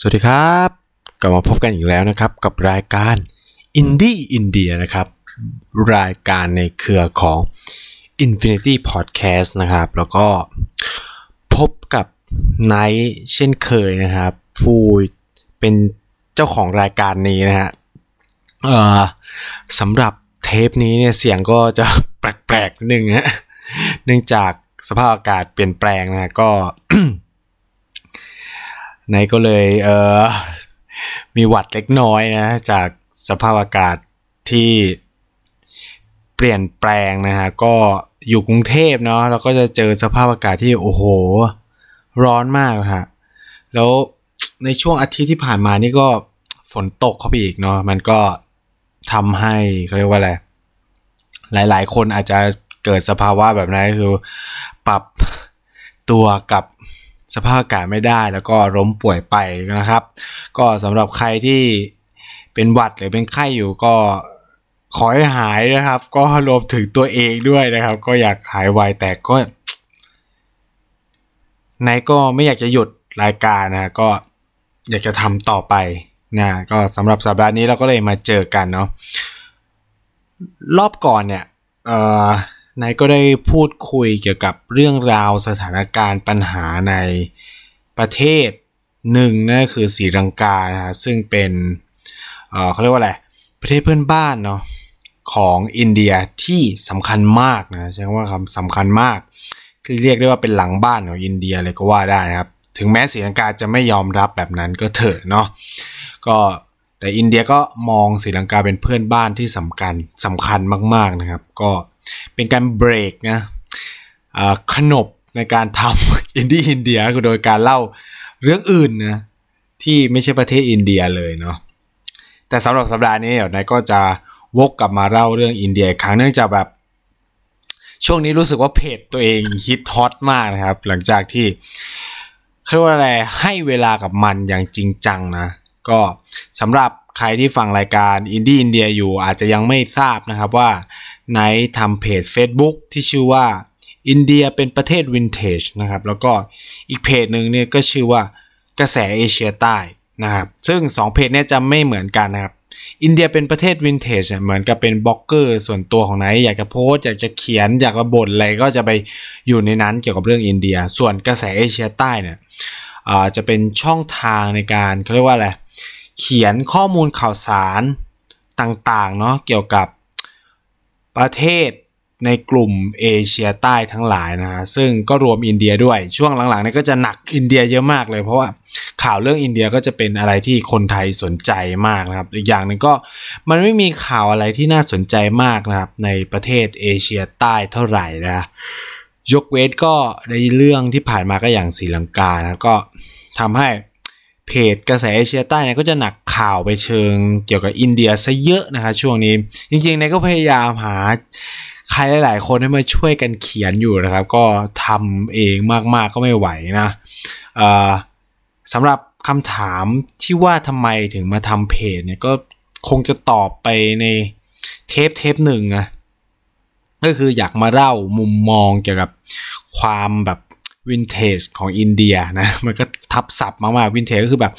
สวัสดีครับ กลับมาพบกันอีกแล้วนะครับ กับรายการ Indie India นะครับ รายการในเครือของ Infinity Podcast นะครับ แล้วก็พบกับไนท์เช่นเคยนะครับ ผู้เป็นเจ้าของรายการนี้นะฮะเอ่อสำหรับเทปนี้เนี่ยเสียงก็จะแปลกๆนิดนึงฮะเนื่องจากสภาพอากาศเปลี่ยนแปลงนะก็ นท์ก็เลยเออมีหวัดเล็กน้อยนะ จากสภาพอากาศที่เปลี่ยนแปลงนะฮะก็อยู่กรุงเทพเนาะแล้วก็จะเจอสภาพอากาศที่โอ้โห ร้อนมากฮะแล้วในช่วงอาทิตย์ที่ผ่านมานี่ก็ฝนตกเข้าไปอีกเนาะมันก็ทำให้เขาเรียกว่าอะไรหลาย ๆ คนอาจจะเกิดสภาวะแบบนั้นคือ ปรับตัวกับ สภาพอากาศไม่ได้แล้วก็ล้มป่วยไปนะครับ ก็สำหรับใครที่เป็นหวัดหรือเป็นไข้อยู่ก็ขอให้หายนะครับ ก็รวมถึงตัวเองด้วยนะครับ ก็อยากหายไวแต่ก็นายก็ไม่อยากจะหยุดรายการนะก็อยากจะทำต่อไปนะก็สำหรับสัปดาห์นี้เราก็เลยมาเจอกันเนาะรอบก่อนเนี่ยเอ่อ นายก็ได้พูดคุยเกี่ยวกับเรื่องราวสถานการณ์ปัญหาในประเทศหนึ่งนั่นคือสีลังกานะฮะซึ่งเป็นเเขาเรียกว่าอะไรประเทศเพื่อนบ้านเนาะของอินเดียที่สำคัญมากนะใช้คำว่าคำสำคัญมากคือเรียกได้ว่าเป็นหลังบ้านของอินเดียเลยก็ว่าได้นะครับ ถึงแม้สีลังกาจะไม่ยอมรับแบบนั้นก็เถอะเนาะก็แต่อินเดียก็มองศรีลังกาเป็นเพื่อนบ้านที่สำคัญสำคัญมากๆนะครับ ก็ เป็นการเบรกนะขนบในการทำอินดี้อินเดียคือโดยการเล่าเรื่องอื่นนะที่ไม่ใช่ประเทศอินเดียเลยเนาะแต่สำหรับสัปดาห์นี้เดี๋ยวนายก็จะวกกลับมาเล่าเรื่องอินเดียอีกครั้งเนื่องจากแบบช่วงนี้รู้สึกว่าเพจตัวเองฮิตฮอตมากนะครับ หลังจากที่เขาเรียกว่าอะไรให้เวลากับมันอย่างจริงจังนะ ก็สำหรับใครที่ฟังรายการอินดี้อินเดียอยู่อาจจะยังไม่ทราบนะครับว่า ไนท์ทำเพจ Facebook ที่ชื่อว่าอินเดียเป็นประเทศวินเทจนะครับ แล้วก็อีกเพจหนึ่งเนี่ยก็ชื่อว่ากระแสเอเชียใต้นะครับ ซึ่ง 2 เพจเนี่ยจะไม่เหมือนกันนะครับ อินเดียเป็นประเทศวินเทจเหมือนกับเป็นบล็อกเกอร์ส่วนตัวของไนท์อยากจะโพสต์อยากจะเขียนอยากจะบ่นอะไรก็จะไปอยู่ในนั้นเกี่ยวกับเรื่องอินเดีย ส่วนกระแสเอเชียใต้เนี่ยจะเป็นช่องทางในการเขาเรียกว่าอะไรเขียนข้อมูลข่าวสารต่างๆเนาะเกี่ยวกับ ประเทศในกลุ่มเอเชียใต้ทั้งหลายนะฮะซึ่งก็รวมอินเดียด้วยช่วงหลังๆนี้ก็จะหนักอินเดียเยอะมากเลย เพราะว่าข่าวเรื่องอินเดียก็จะเป็นอะไรที่คนไทยสนใจมากนะครับ อีกอย่างหนึ่งก็มันไม่มีข่าวอะไรที่น่าสนใจมากนะครับ ในประเทศเอเชียใต้เท่าไหร่นะยกเว้นก็ในเรื่องที่ผ่านมาก็อย่างศรีลังกานะก็ทำให้ เพจกระแสเอเชียใต้เนี่ยก็จะหนักข่าวไปเชิงเกี่ยวกับอินเดียซะเยอะนะคะช่วงนี้ จริงๆเนี่ยก็พยายามหาใครหลายๆคนให้มาช่วยกันเขียนอยู่นะครับ ก็ทำเองมากๆก็ไม่ไหวนะสำหรับคำถามที่ว่าทำไมถึงมาทำเพจเนี่ยก็คงจะตอบไปในเทปเทปหนึ่งนะก็คืออยากมาเล่ามุมมองเกี่ยวกับความแบบวินเทจของอินเดียนะ มันก็ ทับศัพท์มากๆวินเทจก็คือแบบ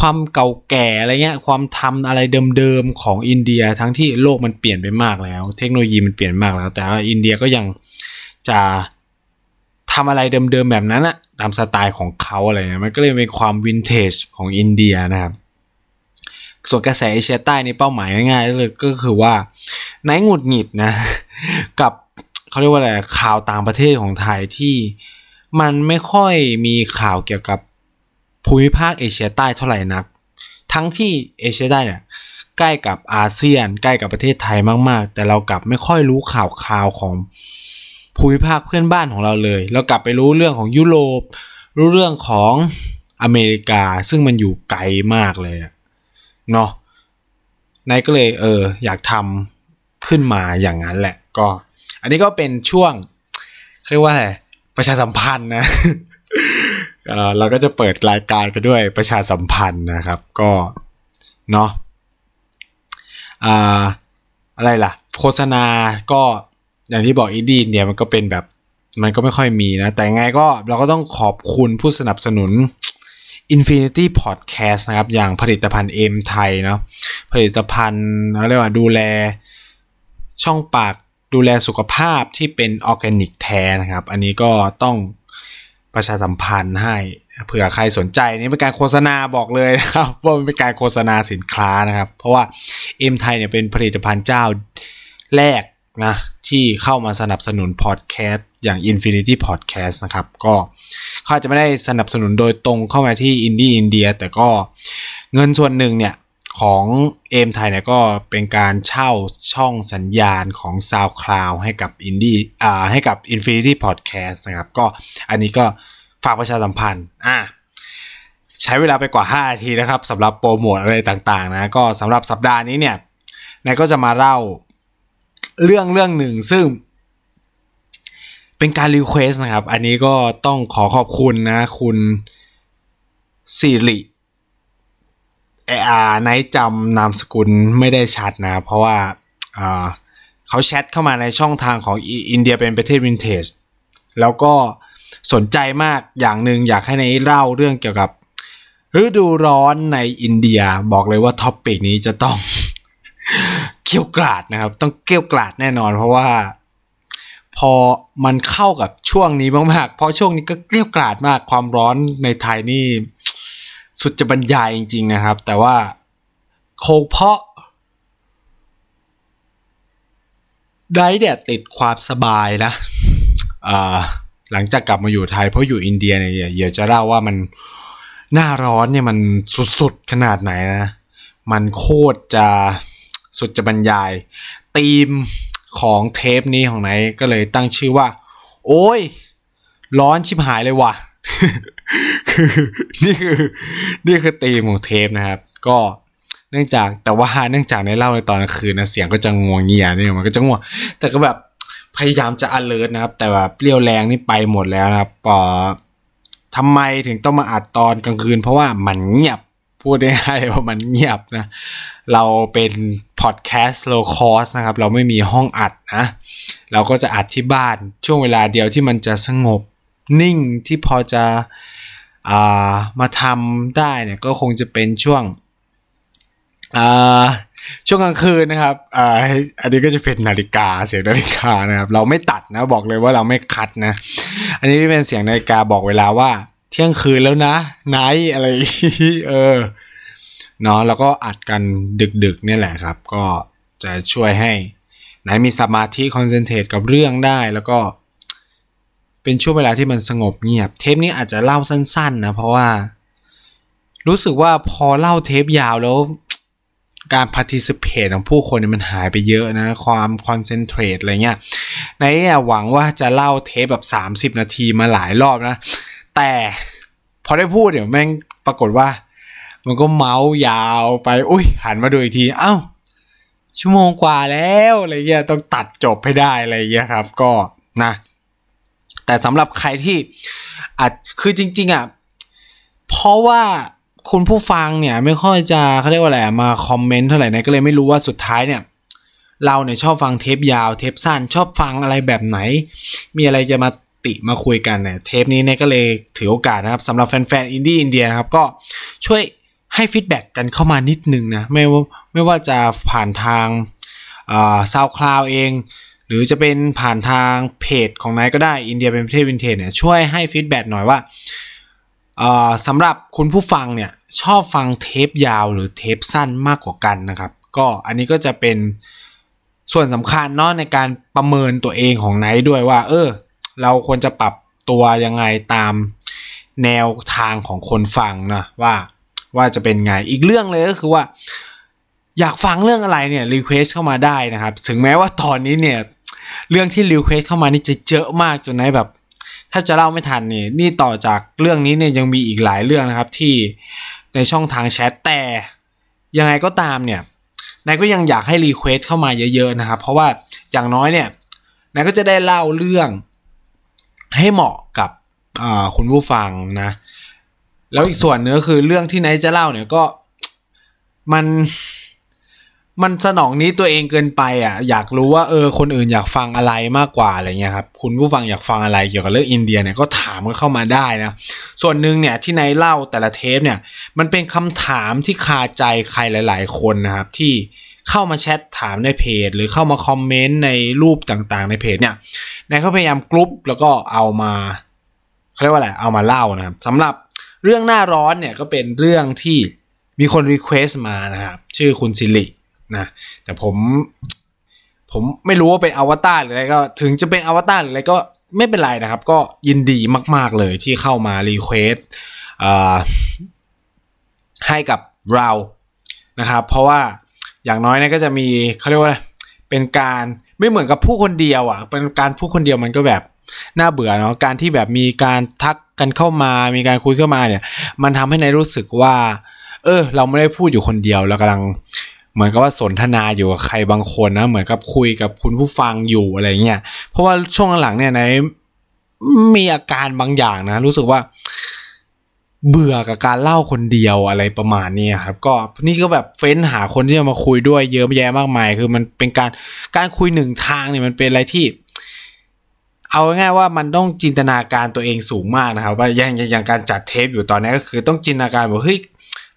ความเก่าแก่อะไรเงี้ยความทำอะไรเดิมๆของอินเดียทั้งที่โลกมันเปลี่ยนไปมากแล้ว เทคโนโลยีมันเปลี่ยนมากแล้ว แต่ว่าอินเดียก็ยังจะทำอะไรเดิมๆแบบนั้นอะตามสไตล์ของเขาอะไรเงี้ยมันก็เลยเป็นความวินเทจของอินเดียนะครับส่วนกระแสเอเชียใต้ในเป้าหมายง่ายๆเลยก็คือว่าไนหงุดหงิดนะ กับเขาเรียกว่าอะไรข่าวต่างประเทศของไทยที่มันไม่ค่อยมีข่าวเกี่ยวกับ ภูมิภาคเอเชียใต้เท่าไหร่นัก ทั้งที่เอเชียใต้เนี่ยใกล้กับอาเซียน ใกล้กับประเทศไทยมาก ๆ แต่เรากลับไม่ค่อยรู้ข่าวข่าวของภูมิภาคเพื่อนบ้านของเราเลย เรากลับไปรู้เรื่องของยุโรป รู้เรื่องของอเมริกา ซึ่งมันอยู่ไกลมากเลยเนาะนายก็เลยเอออยากทำขึ้นมาอย่างนั้นแหละก็ อันนี้ก็เป็นช่วงเรียกว่าอะไรประชาสัมพันธ์นะ เราก็จะเปิดรายการกันด้วยประชาสัมพันธ์นะครับ ก็เนาะอะไรล่ะ โฆษณาก็อย่างที่บอกอีดีเนี่ยมันก็เป็นแบบมันก็ไม่ค่อยมีนะ แต่ไงก็เราก็ต้องขอบคุณผู้สนับสนุน Infinity Podcast นะครับ อย่างผลิตภัณฑ์เอ็มไทยเนาะผลิตภัณฑ์เรียกว่าดูแลช่องปากดูแลสุขภาพที่เป็นออร์แกนิกแท้นะครับ อันนี้ก็ต้อง ประชาสัมพันธ์ให้เผื่อใครสนใจนี่เป็นการโฆษณาบอกเลยนะครับว่ามันเป็นการโฆษณาสินค้านะครับ เพราะว่าเอ็มไทยเนี่ยเป็นผลิตภัณฑ์เจ้าแรกนะที่เข้ามาสนับสนุนพอดแคสต์อย่าง Infinity Podcast นะครับ ก็เขาจะไม่ได้สนับสนุนโดยตรงเข้ามาที่อินดี้อินเดีย แต่ก็เงินส่วนหนึ่งเนี่ย ของเอ็มไทยเนี่ยก็เป็นการเช่าช่องสัญญาณของ SoundCloud ให้กับ Indie อ่าให้กับ Infinity Podcast นะครับ ก็อันนี้ก็ฝากประชาสัมพันธ์อะใช้เวลาไปกว่า 5 นาทีนะครับสำหรับโปรโมทอะไรต่างๆนะก็สำหรับสัปดาห์นี้เนี่ยไนท์ก็จะมาเล่าเรื่องเรื่องหนึ่งซึ่งเป็นการ request นะครับ อันนี้ก็ต้องขอขอบคุณนะ คุณสิริ เออาไนจำนามสกุลไม่ได้ชัดนะ เพราะว่าเขาแชทเข้ามาในช่องทางของอินเดียเป็นประเทศวินเทจแล้วก็สนใจมากอย่างหนึ่งอยากให้ไนท์เล่าเรื่องเกี่ยวกับฤดูร้อนในอินเดียบอกเลยว่า topic นี้จะต้องเกรี้ยวกราดนะครับ ต้องเกรี้ยวกราดแน่นอน เพราะว่า พอมันเข้ากับช่วงนี้มากๆเพราะช่วงนี้ก็เกรี้ยวกราดมากความร้อนในไทยนี่ สุดจะบรรยายจริง ๆ นะครับ แต่ว่าโคเพาะได้เนี่ยติดความสบายนะหลังจากกลับมาอยู่ไทย เพราะอยู่อินเดียเนี่ยเดี๋ยวจะเล่าว่ามันหน้าร้อนเนี่ยมันสุดๆขนาดไหนนะ มันโคตรจะสุดจะบรรยายธีมของเทปนี้ของไหนก็เลยตั้งชื่อว่า โอ้ย ร้อนชิบหายเลยว่ะ คือนี่คือนี่คือธีมของเทปนะครับ ก็เนื่องจากแต่ว่าเนื่องจากในเล่าในตอนกลางคืนนะเสียงก็จะงวงเงียเนี่ยมันก็จะง่วงแต่ก็แบบพยายามจะ alert นะครับ แต่แบบเปรี้ยวแรงนี่ไปหมดแล้วนะครับปอทำไมถึงต้องมาอัดตอนกลางคืน เพราะว่ามันเงียบพูดได้ให้ว่ามันเงียบนะ เราเป็นพอดแคสต์โลคอสนะครับ เราไม่มีห้องอัดนะ เราก็จะอัดที่บ้านช่วงเวลาเดียวที่มันจะสงบนิ่งที่พอจะ มาทำได้เนี่ยก็คงจะเป็นช่วงช่วงกลางคืนนะครับออันนี้ก็จะเป็นนาฬิกาเสียงนาฬิกานะครับ เราไม่ตัดนะบอกเลยว่าเราไม่คัดนะ อันนี้เป็นเสียงนาฬิกาบอกเวลาว่า เที่ยงคืนแล้วนะไนท์อะไรเออเนาะแล้วก็อัดกันดึกๆเนี่ยแหละครับ ก็จะช่วยให้ไหนมีสมาธิคอนเซนเทรตกับเรื่องได้แล้วก็ เป็นช่วงเวลาที่มันสงบเงียบ เทปนี้อาจจะเล่าสั้นๆนะเพราะว่า รู้สึกว่าพอเล่าเทปยาวแล้ว การ participate ของผู้คนมันหายไปเยอะนะ ความคอนเซนเทรตอะไรเงี้ยในหวังว่าจะเล่าเทปแบบ 30 นาทีมาหลายรอบนะ แต่พอได้พูดเดี๋ยวแม่งปรากฏว่า มันก็เมาส์ยาวไป อุ้ยหันมาดูอีกที เอ้า ชั่วโมงกว่าแล้วอะไรเงี้ยต้องตัดจบให้ได้อะไรเงี้ยครับ ก็นะ แต่สำหรับใครที่อาจคือจริง ๆอะเพราะว่าคุณผู้ฟังเนี่ยไม่ค่อยจะเขาเรียกว่าอะไรมาคอมเมนต์เท่าไหร่นะก็เลยไม่รู้ว่าสุดท้ายเนี่ย เราเนี่ยชอบฟังเทปยาวเทปสั้น ชอบฟังอะไรแบบไหน มีอะไรจะมาติมาคุยกันเนี่ยเทปนี้เนี่ยก็เลยถือโอกาสนะครับสำหรับแฟนๆ Indie India นะครับก็ช่วยให้ feedback กันเข้ามานิดนึงนะไม่ว่าไม่ว่าจะผ่านทาง SoundCloud เอง หรือจะเป็นผ่านทางเพจของไนท์ก็ได้อินเดียเป็นประเทศวินเทจเนี่ยช่วยให้ feedback หน่อยว่าสำหรับคุณผู้ฟังเนี่ยชอบฟังเทปยาวหรือเทปสั้นมากกว่ากันนะครับ ก็อันนี้ก็จะเป็นส่วนสำคัญเนาะในการประเมินตัวเองของไนท์ด้วยว่า เออ เราควรจะปรับตัวยังไงตามแนวทางของคนฟังนะว่าว่าจะเป็นไงอีกเรื่องเลยก็คือว่า อยากฟังเรื่องอะไรเนี่ย request เข้ามาได้นะครับ ถึงแม้ว่าตอนนี้เนี่ย เรื่องที่ request เข้ามานี่จะเยอะมากจนไนท์แบบถ้าจะเล่าไม่ทันนี่นี่ต่อจากเรื่องนี้เนี่ยยังมีอีกหลายเรื่องนะครับที่ในช่องทางแชทแต่ยังไงก็ตามเนี่ยไนท์ก็ยังอยากให้ request เข้ามาเยอะๆนะครับ เพราะว่าอย่างน้อยเนี่ยไนท์ก็จะได้เล่าเรื่องให้เหมาะกับคุณผู้ฟังนะ แล้วอีกส่วนเนื้อคือเรื่องที่นท์จะเล่าเนี่ยก็มัน มันสนองนี้ตัวเองเกินไปอะ อยากรู้ว่าเออคนอื่นอยากฟังอะไรมากกว่าอะไรเงี้ยครับคุณผู้ฟังอยากฟังอะไรเกี่ยวกับเรื่องอินเดียเนี่ยก็ถามกันเข้ามาได้นะส่วนหนึ่งเนี่ยที่นายเล่าแต่ละเทปเนี่ยมันเป็นคำถามที่คาใจใครหลาย ๆ คนนะครับที่เข้ามาแชทถามในเพจ หรือเข้ามาคอมเมนต์ในรูปต่างๆ ในเพจเนี่ยไนท์เขาพยายามกรุ๊ปแล้วก็เอามาเขาเรียกว่าอะไรเอามาเล่านะครับสำหรับเรื่องหน้าร้อนเนี่ยก็เป็นเรื่องที่มีคน request มานะครับชื่อคุณสิริ นะ แต่ผมผมไม่รู้ว่าเป็นอวตารหรืออะไรก็ถึงจะเป็นอวตารหรืออะไรก็ไม่เป็นไรนะครับ ก็ยินดีมาก ๆเลยที่เข้ามา request ให้กับเรานะครับ เพราะว่าอย่างน้อยเนี่ยก็จะมีเขาเรียกว่าเป็นการไม่เหมือนกับผู้คนเดียวอะเป็นการผู้คนเดียวมันก็แบบน่าเบื่อเนาะการที่แบบมีการทักกันเข้ามา มีการคุยเข้ามาเนี่ย มันทำให้นายรู้สึกว่า เออ เราไม่ได้พูดอยู่คนเดียวเรากำลัง เหมือนกับว่าสนทนาอยู่กับใครบางคนนะ เหมือนกับคุยกับคุณผู้ฟังอยู่อะไรเงี้ยเพราะว่าช่วงหลังเนี่ยนมีอาการบางอย่างนะ รู้สึกว่า เบื่อกับการเล่าคนเดียวอะไรประมาณนี้ครับ ก็นี่ก็แบบเฟ้นหาคนที่จะมาคุยด้วยเยอะแยะมากมาย คือมันเป็นการการคุยหนึ่งทางเนี่ยมันเป็นอะไรที่เอาง่ายว่ามันต้องจินตนาการตัวเองสูงมากนะครับ ว่าอย่างอย่างการจัดเทปอยู่ตอนนี้ก็คือต้องจินตนาการว่าเฮ้ย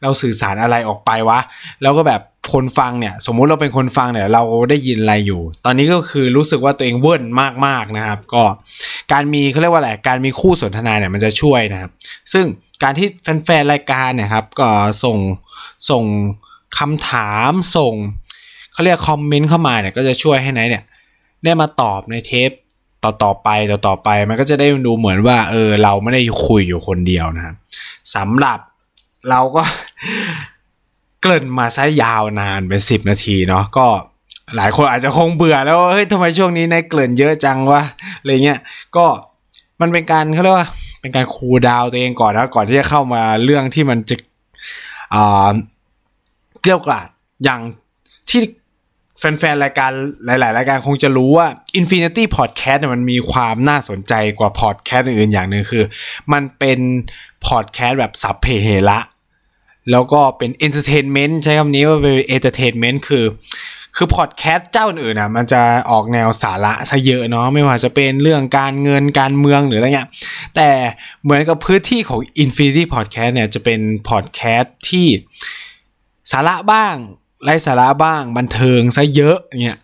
เราสื่อสารอะไรออกไปวะ แล้วก็แบบ คนฟังเนี่ย สมมุติเราเป็นคนฟังเนี่ย เราได้ยินอะไรอยู่ ตอนนี้ก็คือรู้สึกว่าตัวเองเวิร์นมากๆนะครับ ก็การมีเขาเรียกว่าอะไรการมีคู่สนทนาเนี่ยมันจะช่วยนะครับ ซึ่งการที่แฟนๆรายการเนี่ยครับก็ส่งส่งคำถามส่งเขาเรียกคอมเมนต์เข้ามาเนี่ยก็จะช่วยให้ไหนเนี่ยได้มาตอบในเทปต่อต่อไปต่อต่อไปมันก็จะได้ดูเหมือนว่าเออเราไม่ได้คุยอยู่คนเดียวนะครับสำหรับเราก็ เกินมาซะยาวนานเป็นสิบนาทีเนาะก็หลายคนอาจจะคงเบื่อแล้วเฮ้ยทำไมช่วงนี้ในเกินเยอะจังวะอะไรเงี้ยก็มันเป็นการเขาเรียกว่าเป็นการคูลดาวตัวเองก่อนนะก่อนที่จะเข้ามาเรื่องที่มันจะอ่าเกลี้ยกล่อมอย่างที่แฟนๆ รายการหลาย ๆ รายการคงจะรู้ว่า Infinity Podcast เนี่ยมันมีความน่าสนใจกว่าพอดแคสต์อื่นอย่างหนึ่งคือ มันเป็นพอดแคสต์แบบสับเพเหระ แล้วก็เป็น entertainment ใช้คำนี้ว่าเป็น entertainment คือ คือพอดแคสต์เจ้าอื่นนะมันจะออกแนวสาระซะเยอะเนาะไม่ว่าจะเป็นเรื่องการเงินการเมืองหรืออะไรเงี้ยแต่เหมือนกับพื้นที่ของ Infinity Podcast เนี่ยจะเป็นพอดแคสต์ที่สาระบ้างไร้สาระบ้างบันเทิงซะเยอะเนี่ย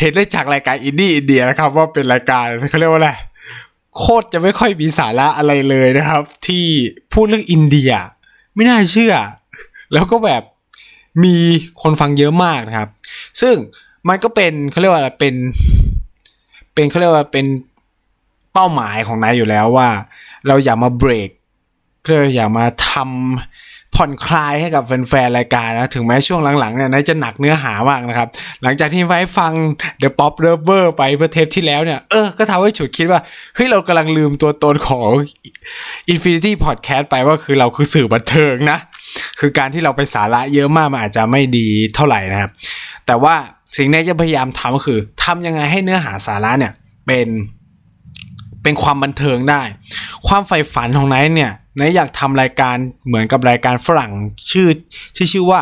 เห็นได้จากรายการ Indie India นะครับว่าเป็นรายการเขาเรียกว่าอะไรโคตรจะไม่ค่อยมีสาระอะไรเลยนะครับ ที่พูดเรื่องอินเดีย ไม่น่าเชื่อ แล้วก็แบบมีคนฟังเยอะมากนะครับ ซึ่งมันก็เป็นเขาเรียกว่าเป็น เป็นเขาเรียกว่าเป็นเป้าหมายของนายอยู่แล้วว่า เราอยากมาเบรกเพื่ออยากมาทำ ผ่อนคลายให้กับแฟนๆรายการนะถึงแม้ช่วงหลังๆเนี่ยนายจะหนักเนื้อหามากนะครับ หลังจากที่ไว้ฟัง The Pop Lover ไปเมื่อเทปที่แล้วเนี่ยเออก็ทำให้ฉุกคิดว่าเฮ้ยเรากำลังลืมตัวตนของ Infinity Podcast ไปว่าคือเราคือสื่อบันเทิงนะ คือการที่เราไปสาระเยอะมากมันอาจจะไม่ดีเท่าไหร่นะครับ แต่ว่าสิ่งที่จะพยายามทำก็คือทำยังไงให้เนื้อหาสาระเนี่ยเป็น เป็นความบันเทิงได้ ความใฝ่ฝันของไนท์เนี่ยไนท์อยากทำรายการเหมือนกับรายการฝรั่งชื่อที่ชื่อว่า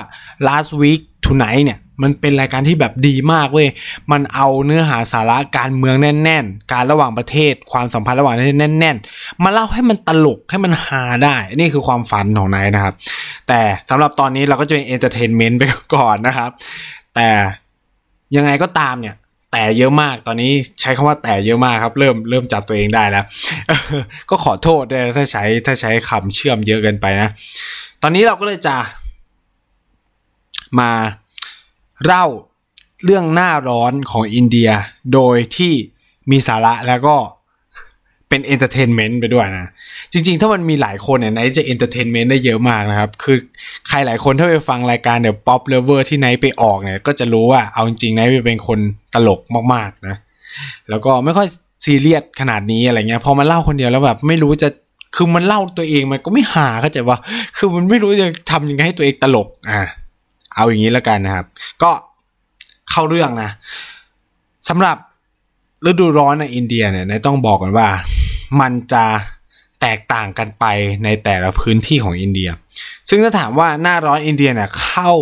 Last Week Tonight เนี่ยมันเป็นรายการที่แบบดีมากเว้ย มันเอาเนื้อหาสาระการเมืองแน่น ๆ การระหว่างประเทศ ความสัมพันธ์ระหว่างประเทศแน่น ๆ มาเล่าให้มันตลกให้มันฮาได้ นี่คือความฝันของไนท์นะครับ แต่สำหรับตอนนี้เราก็จะเป็น entertainment ไปก่อนนะครับ แต่ยังไงก็ตามเนี่ย แต่เยอะมากตอนนี้ใช้คำว่าแต่เยอะมากครับ เริ่มเริ่มจับตัวเองได้แล้ว ก็ขอโทษด้วยถ้าใช้ถ้าใช้คำเชื่อมเยอะเกินไปนะ ตอนนี้เราก็เลยจะมาเล่าเรื่องหน้าร้อนของอินเดีย โดยที่มีสาระแล้วก็ เป็น entertainment ไปด้วยนะ จริง ๆ ถ้ามันมีหลายคนเนี่ยไนท์จะ entertainment ได้เยอะมากนะครับ คือใครหลายคนถ้าไปฟังรายการ The Pop Lover ที่ไนท์ไปออกเนี่ย ก็จะรู้ว่าเอาจริงๆไนท์เป็นคนตลกมากๆนะ แล้วก็ไม่ค่อยซีเรียสขนาดนี้อะไรเงี้ย พอมันเล่าคนเดียวแล้วแบบไม่รู้จะคือมันเล่าตัวเองมันก็ไม่หาเข้าใจว่า คือมันไม่รู้จะทำยังไงให้ตัวเองตลก อะ เอาอย่างนี้แล้วกันนะครับ ก็เข้าเรื่องนะสำหรับฤดูร้อนในอินเดียเนี่ยต้องบอกกันว่า มันจะแตกต่างกันไปในแต่ละพื้นที่ของอินเดีย ซึ่งถ้าถามว่าหน้าร้อนอินเดียเนี่ยเข้า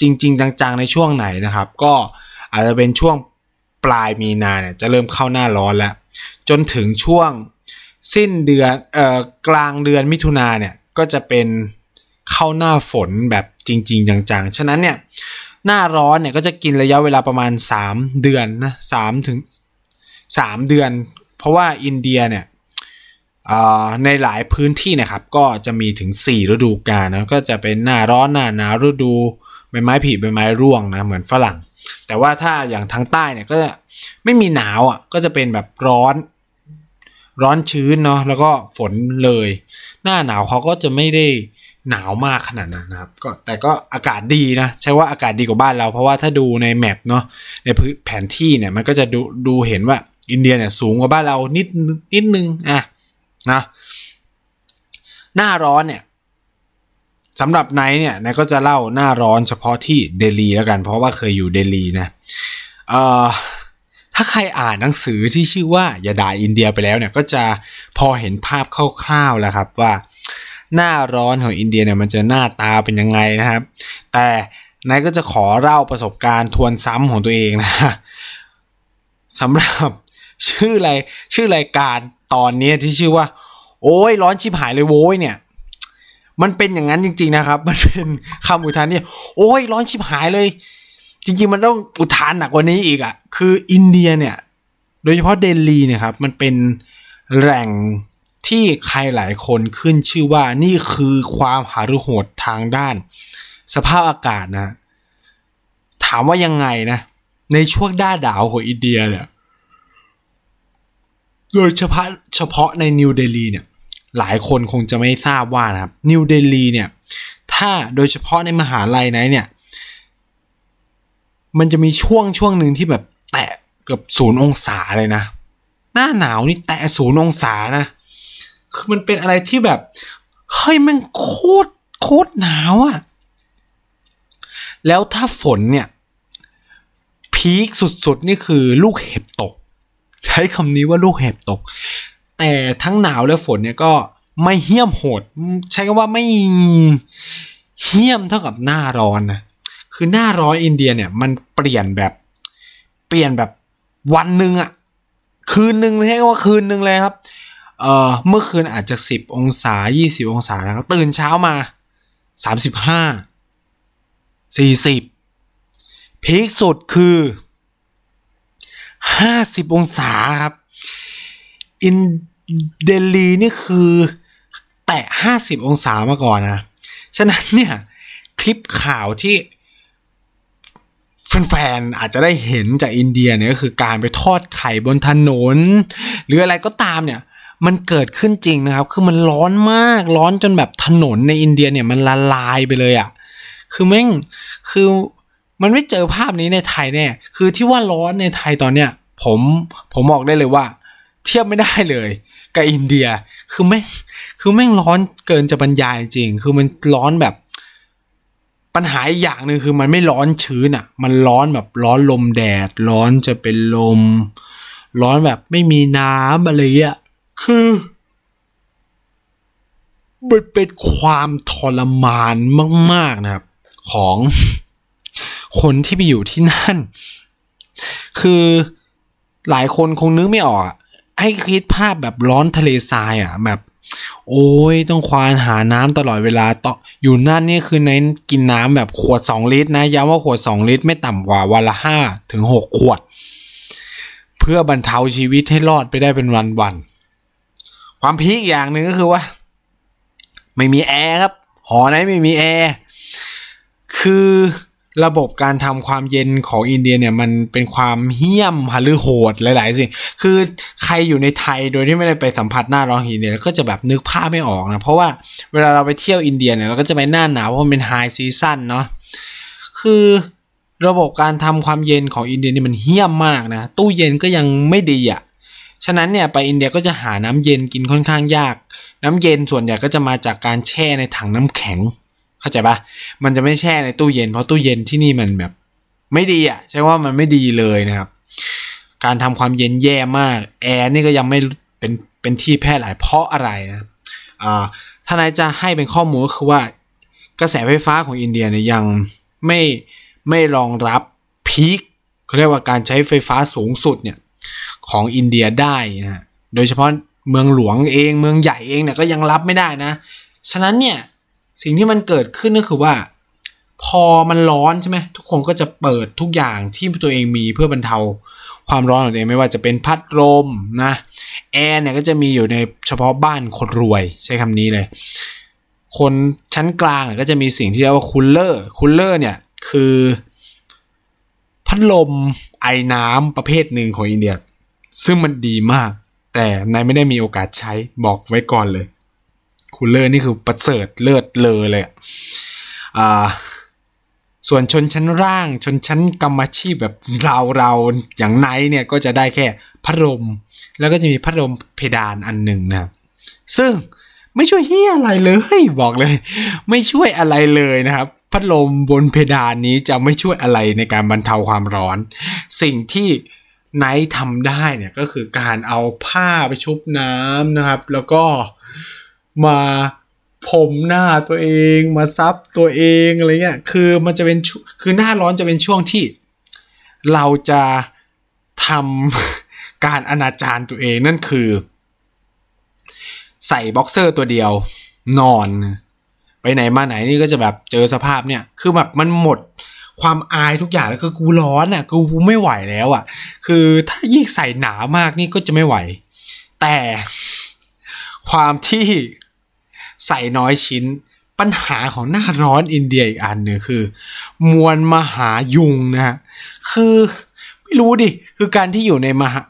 จริง ๆ จังๆในช่วงไหนนะครับ ก็อาจจะเป็นช่วงปลายมีนาเนี่ยจะเริ่มเข้าหน้าร้อนแล้ว จนถึงช่วงสิ้นเดือนเอ่อกลางเดือนมิถุนาเนี่ยก็จะเป็นเข้าหน้าฝนแบบจริง ๆ จังๆ ฉะนั้นเนี่ยหน้าร้อนเนี่ยก็จะกินระยะเวลาประมาณ 3 เดือนนะสามถึง3เดือน เพราะว่าอินเดียเนี่ย ในหลายพื้นที่นะครับก็จะมีถึง 4 ฤดูกาลนะก็จะเป็นหน้าร้อนหน้าหนาวฤดูใบไม้ผลิใบไม้ร่วงนะเหมือนฝรั่ง แต่ว่าถ้าอย่างทางใต้เนี่ยก็จะไม่มีหนาวอะก็จะเป็นแบบร้อนร้อนชื้นเนาะแล้วก็ฝนเลย หน้าหนาวเขาก็จะไม่ได้หนาวมากขนาดนั้นนะครับก็แต่ก็อากาศดีนะใช่ว่าอากาศดีกว่าบ้านเรา เพราะว่าถ้าดูในแมปเนาะในแผนที่เนี่ยมันก็จะดูดูเห็นว่าอินเดียเนี่ยสูงกว่าบ้านเรานิดนิดนึงอะ นะหน้าร้อนเนี่ยสำหรับไนท์เนี่ยนายก็จะเล่าหน้าร้อนเฉพาะที่เดลีแล้วกัน เพราะว่าเคยอยู่เดลีนะเอ่อถ้าใครอ่านหนังสือที่ชื่อว่าอย่าด่าอินเดียไปแล้วเนี่ยก็จะพอเห็นภาพคร่าวๆแล้วครับว่า หน้าร้อนของอินเดียเนี่ยมันจะหน้าตาเป็นยังไงนะครับ แต่นายก็จะขอเล่าประสบการณ์ทวนซ้ำของตัวเองนะสำหรับชื่ออะไรชื่อรายการ ตอนนี้ที่ชื่อว่า โอ้ยร้อนชิบหายเลยโว้ยเนี่ย มันเป็นอย่างนั้นจริง ๆนะครับ มันเป็นคำอุทานนี่โอ้ยร้อนชิบหายเลย จริง ๆ มันต้องอุทานหนักกว่านี้อีกอะ่ะ คืออินเดียเนี่ย โดยเฉพาะเดลีเนี่ยครับ มันเป็นแหล่งที่ใครหลายคนขึ้นชื่อว่านี่คือความหารุโหดทางด้าน สภาพอากาศนะ ถามว่ายังไงนะ ในช่วงด้าดาวของอินเดียเนี่ย โดยเฉพาะเฉพาะในนิวเดลีเนี่ยหลายคนคงจะไม่ทราบว่านะครับนิวเดลีเนี่ยถ้าโดยเฉพาะในมหาลัยไหนเนี่ย มันจะมีช่วงช่วงหนึ่งที่แบบแตะเกือบศูนย์องศาเลยนะ หน้าหนาวนี่แตะศูนย์องศานะ คือมันเป็นอะไรที่แบบ เฮ้ยมันโคตรโคตรหนาวอะแล้วถ้าฝนเนี่ย พีคสุดๆ นี่คือลูกเห็บตก ใช้คำนี้ว่าลูกเห็บตก แต่ทั้งหนาวและฝนเนี่ยก็ไม่เหี้ยมโหด ใช้คำว่าไม่เหี้ยมเท่ากับหน้าร้อนนะคือหน้าร้อนอินเดียเนี่ยมันเปลี่ยนแบบเปลี่ยนแบบวันหนึ่งอะคืนหนึ่งใช้คำว่าคืนหนึ่งเลยครับเอ่อเมื่อคืนอาจจะสิบองศายี่สิบองศาแล้วตื่นเช้ามาสามสิบห้าสี่สิบพีคสุดคือ ห้าสิบองศาครับ อินเดลีนี่คือแตะห้าสิบองศามาก่อนนะ ฉะนั้นเนี่ย คลิปข่าวที่แฟนๆอาจจะได้เห็นจากอินเดียเนี่ยก็คือการไปทอดไข่บนถนน หรืออะไรก็ตามเนี่ย มันเกิดขึ้นจริงนะครับ คือมันร้อนมากร้อนจนแบบถนนในอินเดียเนี่ยมันละลายไปเลยอะ่ะคือแม่งคือมันไม่เจอภาพนี้ในไทยแน่คือที่ว่าร้อนในไทยตอนเนี้ย ผมผมบอกได้เลยว่า เทียบไม่ได้เลยกับอินเดียคือแม่งคือแม่งร้อนเกินจะบรรยายจริง คือมันร้อนแบบปัญหาอีกอย่างหนึ่งคือมันไม่ร้อนชื้นอะ มันร้อนแบบร้อนลมแดด ร้อนจะเป็นลม ร้อนแบบไม่มีน้ำอะไรอะคือมันเป็นความทรมานมาก ๆนะครับ ของคนที่ไปอยู่ที่นั่น คือ หลายคนคงนึกไม่ออกให้คิดภาพแบบร้อนทะเลทรายอะ แบบ โอ้ยต้องควานหาน้ำตลอดเวลาต่ออยู่นั่นนี่คือในกินน้ำแบบขวดสองลิตรนะย้ำว่าขวดสองลิตร ไม่ต่ำกว่าวันละห้าถึงหกขวด เพื่อบรรเทาชีวิตให้รอดไปได้เป็นวันๆความพีคอย่างหนึ่งก็คือว่า ไม่มีแอร์ครับ หอไหนไม่มีแอร์คือ ระบบการทำความเย็นของอินเดียเนี่ยมันเป็นความเหี้ยมหรือโหดหลาย ๆ สิ่ง คือใครอยู่ในไทยโดยที่ไม่ได้ไปสัมผัสหน้าร้อนอินเดียก็จะแบบนึกภาพไม่ออกนะ เพราะว่าเวลาเราไปเที่ยวอินเดียเนี่ยเราก็จะไปหน้าหนาวเพราะมันเป็นไฮซีซั่นเนาะ คือระบบการทำความเย็นของอินเดียนี่มันเหี้ยมมากนะ ตู้เย็นก็ยังไม่ดีอะ่ะ ฉะนั้นเนี่ยไปอินเดียก็จะหาน้ำเย็นกินค่อนข้างยาก น้ำเย็นส่วนใหญ่ก็จะมาจากการแช่ในถังน้ำแข็ง เข้าใจปะมันจะไม่แช่ในตู้เย็น เพราะตู้เย็นที่นี่มันแบบ ไม่ดีอะใช่ว่ามันไม่ดีเลยนะครับ การทำความเย็นแย่มากแอร์นี่ก็ยังไม่เป็นเป็นที่แพร่หลายเพราะอะไรนะอ่าถ้านายจะให้เป็นข้อมูลก็คือว่ากระแสไฟฟ้าของอินเดียเนี่ยยังไม่ไม่รองรับพีคเขาเรียกว่าการใช้ไฟฟ้าสูงสุดเนี่ยของอินเดียได้นะโดยเฉพาะเมืองหลวงเองเมืองใหญ่เองเนี่ยก็ยังรับไม่ได้นะ ฉะนั้นเนี่ย สิ่งที่มันเกิดขึ้นก็คือว่า พอมันร้อนใช่ไหมทุกคนก็จะเปิดทุกอย่างที่ตัวเองมีเพื่อบรรเทาความร้อนของตัวเองไม่ว่าจะเป็นพัดลมนะแอร์เนี่ยก็จะมีอยู่ในเฉพาะบ้านคนรวยใช้คำนี้เลย คนชั้นกลางก็จะมีสิ่งที่เรียกว่า cooler cooler เนี่ยคือ พัดลมไอน้ำประเภทหนึ่งของอินเดีย ซึ่งมันดีมาก แต่ไนท์ไม่ได้มีโอกาสใช้บอกไว้ก่อนเลย cooler นี่คือประเสริฐเลิศเลอเลยอ่าส่วนชนชั้นล่างชนชั้นกรรมชีพแบบเราเราอย่างไนเนี่ยก็จะได้แค่พัดลมแล้วก็จะมีพัดลมเพดานอันหนึ่งนะซึ่งไม่ช่วยเฮียอะไรเลยบอกเลย ไม่ช่วยอะไรเลยนะครับ พัดลมบนเพดานนี้จะไม่ช่วยอะไรในการบรรเทาความร้อน สิ่งที่ไนท์ทำได้เนี่ยก็คือการเอาผ้าไปชุบน้ำนะครับ แล้วก็ มาผมหน้าตัวเองมาซับตัวเองอะไรเงี้ยคือมันจะเป็นคือหน้าร้อนจะเป็นช่วงที่ เราจะทำการอนาจารตัวเองนั่นคือ ใส่บ็อกเซอร์ตัวเดียวนอน ไปไหนมาไหนนี่ก็จะแบบเจอสภาพเนี่ย คือแบบมันหมดความอายทุกอย่างแล้วคือกูร้อนอะกูไม่ไหวแล้วอะ คือถ้ายิ่งใส่หนามากนี่ก็จะไม่ไหว แต่ความที่ ใส่น้อยชิ้น ปัญหาของหน้าร้อนอินเดียอีกอันหนึ่งคือ มวลมหายุงนะฮะคือไม่รู้ดิ คือการที่อยู่ในมหา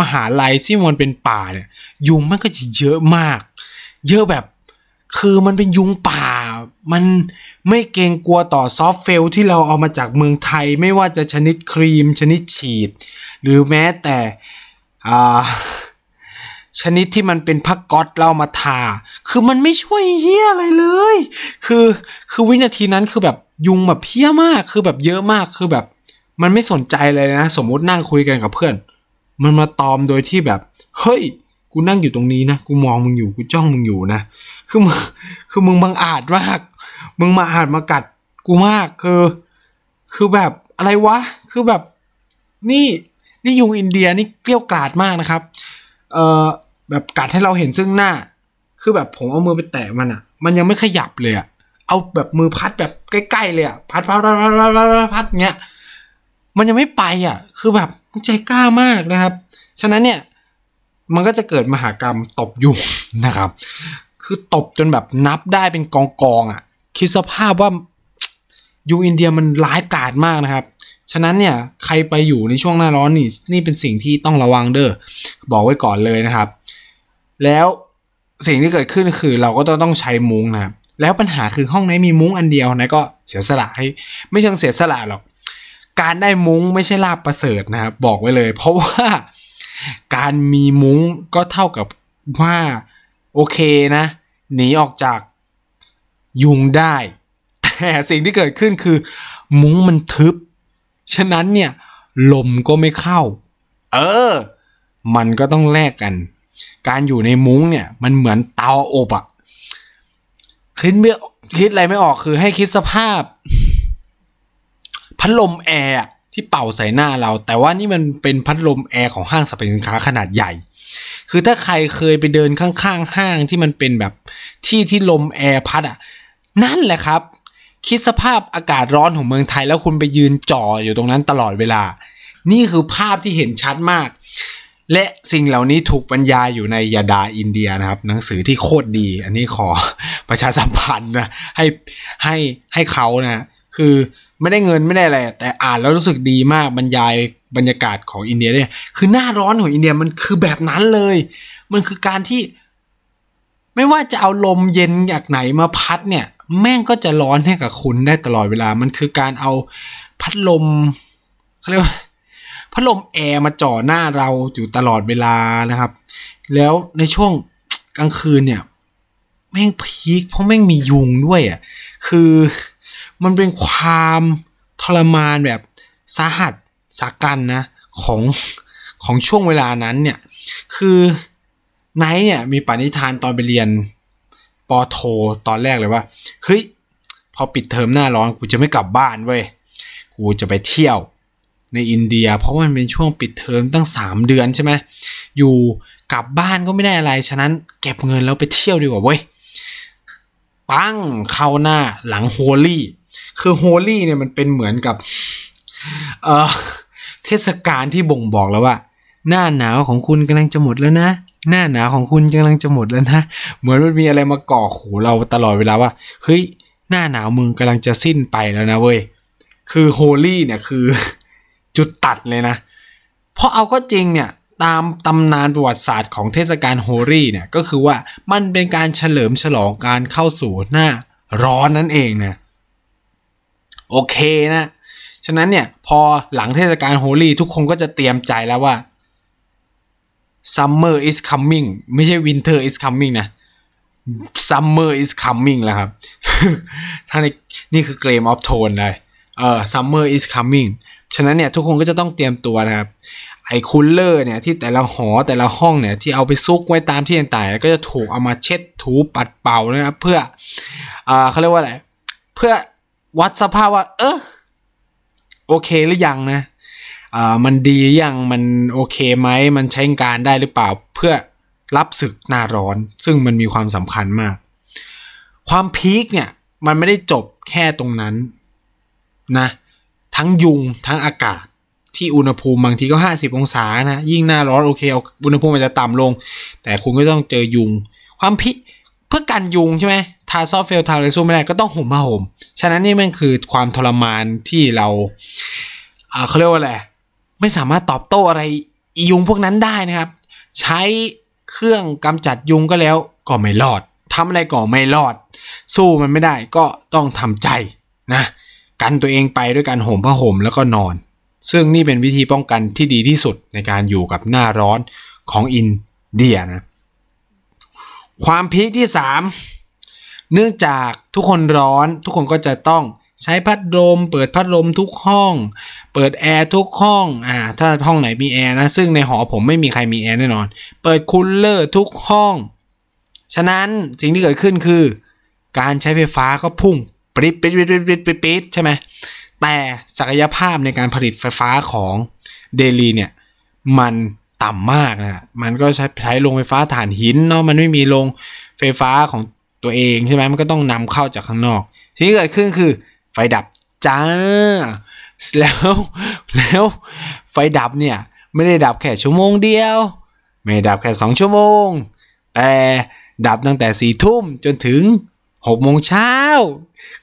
มหาลัยที่มันเป็นป่าเนี่ย ยุงมันก็จะเยอะมาก เยอะแบบคือมันเป็นยุงป่า มันไม่เกรงกลัวต่อซอฟเฟลที่เราเอามาจากเมืองไทย ไม่ว่าจะชนิดครีม ชนิดฉีด หรือแม้แต่อ่า ชนิดที่มันเป็นพักก๊อตเรามาทา คือมันไม่ช่วยเฮียอะไรเลย คือคือวินาทีนั้นคือแบบยุงแบบเพี้ยมาก คือแบบเยอะมากคือแบบ มันไม่สนใจเลยนะ สมมตินั่งคุยกันกับเพื่อน มันมาตอมโดยที่แบบเฮ้ยกูนั่งอยู่ตรงนี้นะกูมองมึงอยู่กูจ้องมึงอยู่นะคือมึงคือมึงบังอาจมาก มึงมาอาจมากัดกูมากคือ คือแบบอะไรวะ คือแบบนี่นี่ยุงอินเดียนี่เกลี้ยวกราดมากนะครับ เอ่อ แบบกัดให้เราเห็นซึ่งหน้า คือแบบผมเอามือไปแตะมันอะ่ะมันยังไม่ขยับเลยอะ่ะเอาแบบมือพัดแบบใกล้ๆเลยอะ่ะพัดพัดพัดพัดพัดพัดพัดเงี้ยมันยังไม่ไปอะ คือแบบใจกล้ามากนะครับ ฉะนั้นเนี่ย มันก็จะเกิดมหากรรมตบยุงนะครับ คือตบจนแบบนับได้เป็นกองกองอะ คิดสภาพว่ายุงอินเดียมันร้ายกาจมากนะครับ ฉะนั้นเนี่ย ใครไปอยู่ในช่วงหน้าร้อนนี่ นี่เป็นสิ่งที่ต้องระวังเด้อ บอกไว้ก่อนเลยนะครับ แล้วสิ่งที่เกิดขึ้นคือเราก็ต้องต้องใช้มุ้งนะครับแล้วปัญหาคือห้องไหนมีมุ้งอันเดียวนะก็เสียสละให้ไม่เชิงเสียสละหรอก การได้มุ้งไม่ใช่ลาบประเสริฐนะครับบอกไว้เลย เพราะว่าการมีมุ้งก็เท่ากับว่าโอเคนะหนีออกจากยุงได้แต่สิ่งที่เกิดขึ้นคือ มุ้งมันทึบ ฉะนั้นเนี่ยลมก็ไม่เข้า เออ มันก็ต้องแลกกัน การอยู่ในมุ้งเนี่ยมันเหมือนเตาอบอะคิดไม่คิดอะไรไม่ออกคือให้คิดสภาพ พัดลมแอร์ที่เป่าใส่หน้าเรา แต่ว่านี่มันเป็นพัดลมแอร์ของห้างสรรพสินค้าขนาดใหญ่ คือถ้าใครเคยไปเดินข้างๆห้างที่มันเป็นแบบที่ที่ลมแอร์พัดอะ นั่นแหละครับ คิดสภาพอากาศร้อนของเมืองไทยแล้วคุณไปยืนจ่ออยู่ตรงนั้นตลอดเวลา นี่คือภาพที่เห็นชัดมาก และสิ่งเหล่านี้ถูกบรรยายอยู่ในยาดาอินเดียนะครับ หนังสือที่โคตรดี อันนี้ขอประชาสัมพันธ์นะให้ให้ให้เขานะคือไม่ได้เงินไม่ได้อะไรแต่อ่านแล้วรู้สึกดีมากบรรยายบรรยากาศของอินเดียเนี่ยคือหน้าร้อนของอินเดียมันคือแบบนั้นเลย มันคือการที่ ไม่ว่าจะเอาลมเย็นจากไหนมาพัดเนี่ย แม่งก็จะร้อนให้กับคุณได้ตลอดเวลา มันคือการเอาพัดลมเขาเรียกว่า พัดลมแอร์มาจ่อหน้าเราอยู่ตลอดเวลานะครับ แล้วในช่วงกลางคืนเนี่ยแม่งพีคเพราะแม่งมียุงด้วยอะคือมันเป็นความทรมานแบบสาหัสสากันนะของของช่วงเวลานั้นเนี่ย คือไนท์เนี่ยมีปณิธานตอนไปเรียนปอโทตอนแรกเลยว่า เฮ้ย พอปิดเทอมหน้าร้อนกูจะไม่กลับบ้านเว้ย กูจะไปเที่ยว ในอินเดีย เพราะมันเป็นช่วงปิดเทอมตั้ง 3 เดือนใช่ไหมอยู่กลับบ้านก็ไม่ได้อะไร ฉะนั้นเก็บเงินแล้วไปเที่ยวดีกว่าเว้ยปังเข้าหน้าหลังโฮลี่คือโฮลี่เนี่ยมันเป็นเหมือนกับเออเทศกาลที่บ่งบอกแล้วว่า หน้าหนาวของคุณกำลังจะหมดแล้วนะหน้าหนาวของคุณกำลังจะหมดแล้วนะ เหมือนมันมีอะไรมาก่อหูเราตลอดเวลาว่า เฮ้ย หน้าหนาวมึงกำลังจะสิ้นไปแล้วนะเว้ย คือโฮลี่เนี่ยคือ จุดตัดเลยนะ เพราะเอาก็จริงเนี่ยตามตำนานประวัติศาสตร์ของเทศกาลโฮลี่เนี่ยก็คือว่ามันเป็นการเฉลิมฉลองการเข้าสู่หน้าร้อนนั่นเองนะโอเคนะ ฉะนั้นเนี่ยพอหลังเทศกาลโฮลี่ทุกคนก็จะเตรียมใจแล้วว่า summer is coming ไม่ใช่ winter is coming นะ summer is coming แล้วครับ ถ้าในนี่คือ Game of Tone เลยเออ summer is coming ฉะนั้นเนี่ยทุกคนก็จะต้องเตรียมตัวนะครับ ไอ้คูลเลอร์เนี่ยที่แต่ละหอแต่ละห้องเนี่ยที่เอาไปซุกไว้ตามที่ต่างๆก็จะถูกเอามาเช็ดถูปัดเป่านะครับเพื่ออ่าเขาเรียกว่าอะไรเพื่อวัดสภาพว่า เออโอเคหรือยังนะอ่ามันดียังมันโอเคไหมมันใช้การได้หรือเปล่าเพื่อรับศึกหน้าร้อน ซึ่งมันมีความสำคัญมาก ความ peak เนี่ย มันไม่ได้จบแค่ตรงนั้นนะ ทั้งยุงทั้งอากาศที่อุณหภูมิบางทีก็ 50 องศานะ ยิ่งหน้าร้อนโอเคเอาอุณหภูมิมันจะต่ำลง แต่คุณก็ต้องเจอยุง ความพิเพื่อกันยุงใช่ไหมทา Soffell ทาอะไรสู้ไม่ได้ก็ต้องห่มผ้าห่ม ฉะนั้นนี่มันคือความทรมานที่เราเขาเรียกว่าอะไร ไม่สามารถตอบโต้อะไรยุงพวกนั้นได้นะครับ ใช้เครื่องกำจัดยุงก็แล้วก็ไม่รอดทำอะไรก็ไม่รอด สู้มันไม่ได้ก็ต้องทำใจนะ กันตัวเองไปด้วยการห่มผ้าห่มแล้วก็นอน ซึ่งนี่เป็นวิธีป้องกันที่ดีที่สุดในการอยู่กับหน้าร้อนของอินเดียนะ ความ peak ที่ 3 เนื่องจากทุกคนร้อนทุกคนก็จะต้องใช้พัดลมเปิดพัดลมทุกห้อง เปิดแอร์ทุกห้องอ่าถ้าห้องไหนมีแอร์นะ ซึ่งในหอผมไม่มีใครมีแอร์แน่นอน เปิด cooler ทุกห้อง ฉะนั้นสิ่งที่เกิดขึ้นคือ การใช้ไฟฟ้าก็พุ่ง ปริ๊ดปริ๊ดปริ๊ดปริ๊ดปริ๊ดปริ๊ดใช่ไหมแต่ศักยภาพในการผลิตไฟฟ้าของเดลีเนี่ยมันต่ำมากนะมันก็ใช้ใช้โรงไฟฟ้าถ่านหินเนาะมันไม่มีโรงไฟฟ้าของตัวเองใช่ไหมมันก็ต้องนำเข้าจากข้างนอก ที่เกิดขึ้นคือไฟดับจ้า แล้วแล้วไฟดับเนี่ยไม่ได้ดับแค่ชั่วโมงเดียว ไม่ได้ดับแค่สองชั่วโมง แต่ดับตั้งแต่สี่ทุ่มจนถึง หกโมงเช้า